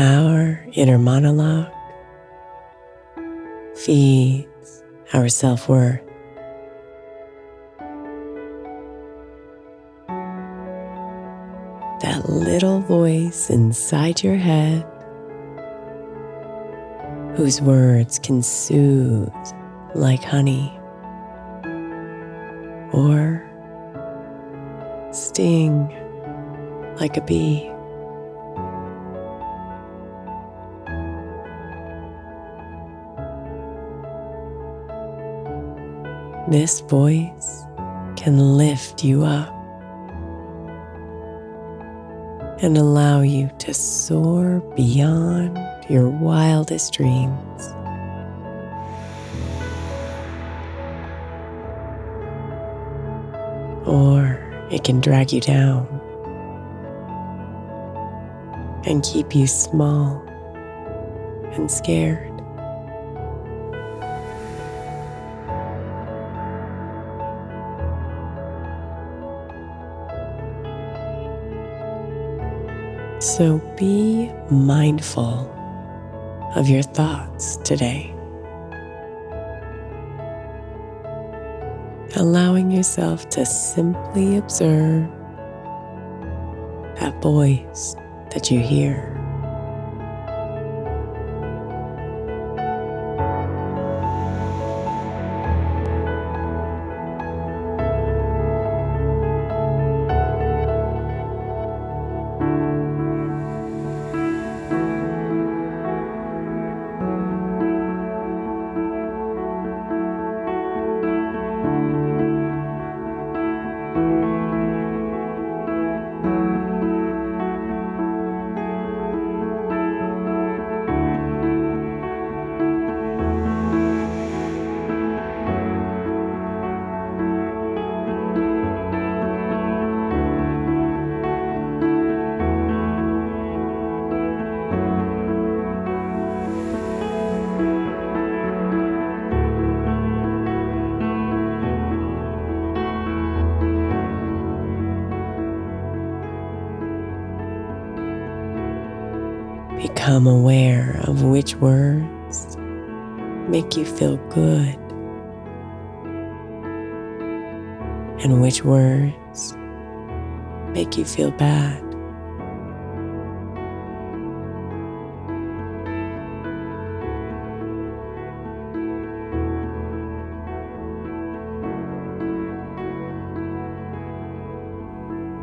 Our inner monologue feeds our self worth. That little voice inside your head whose words can soothe like honey or sting like a bee. This voice can lift you up and allow you to soar beyond your wildest dreams. Or it can drag you down and keep you small and scared. So be mindful of your thoughts today. Allowing yourself to simply observe that voice that you hear. Become aware of which words make you feel good and which words make you feel bad.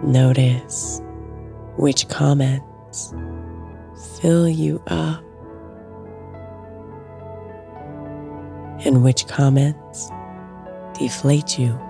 Notice which comments fill you up and which comments deflate you.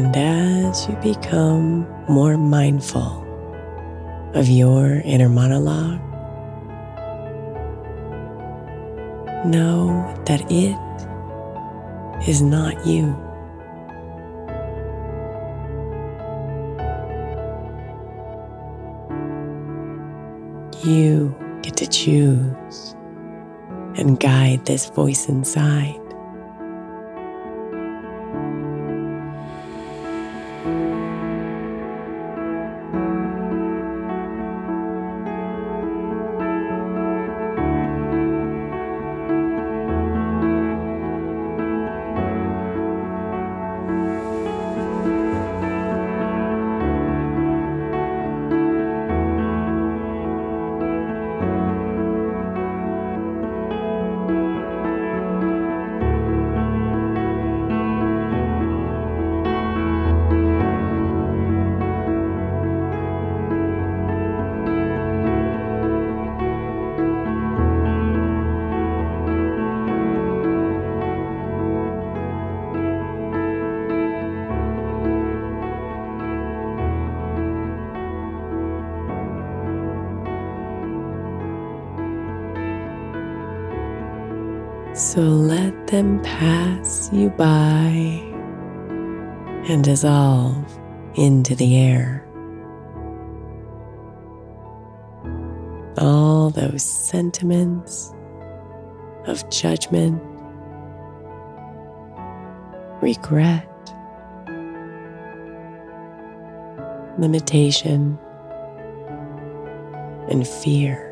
And as you become more mindful of your inner monologue, know that it is not you. You get to choose and guide this voice inside. Them pass you by and dissolve into the air. All those sentiments of judgment, regret, limitation, and fear.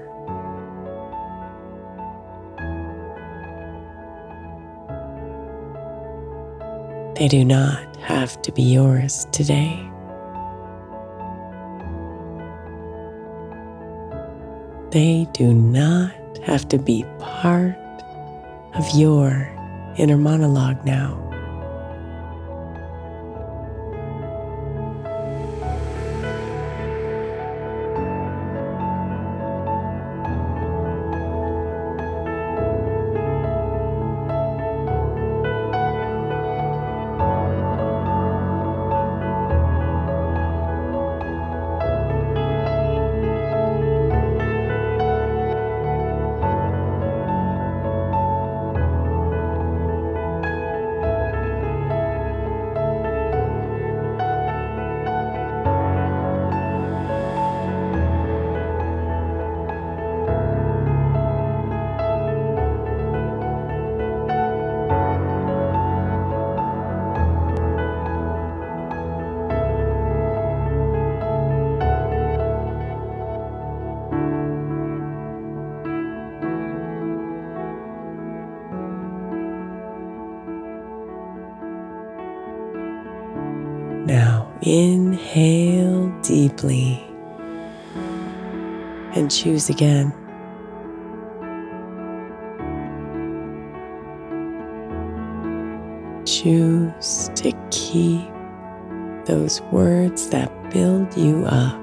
They do not have to be yours today. They do not have to be part of your inner monologue now. And choose again. Choose to keep those words that build you up,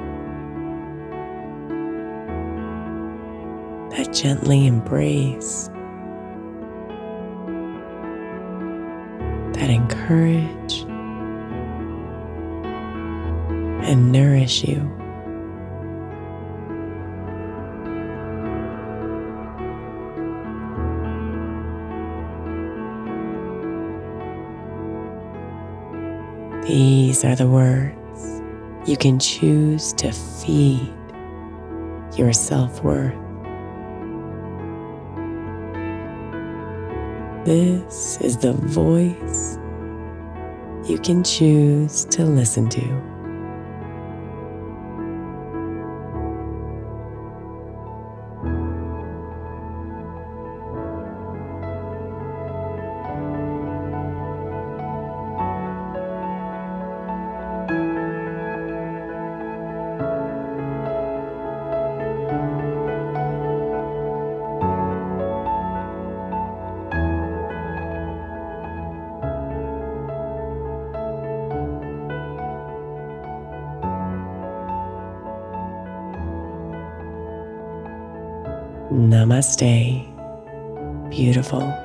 that gently embrace, that encourage and nourish you. These are the words you can choose to feed your self worth. This is the voice you can choose to listen to. Namaste, beautiful.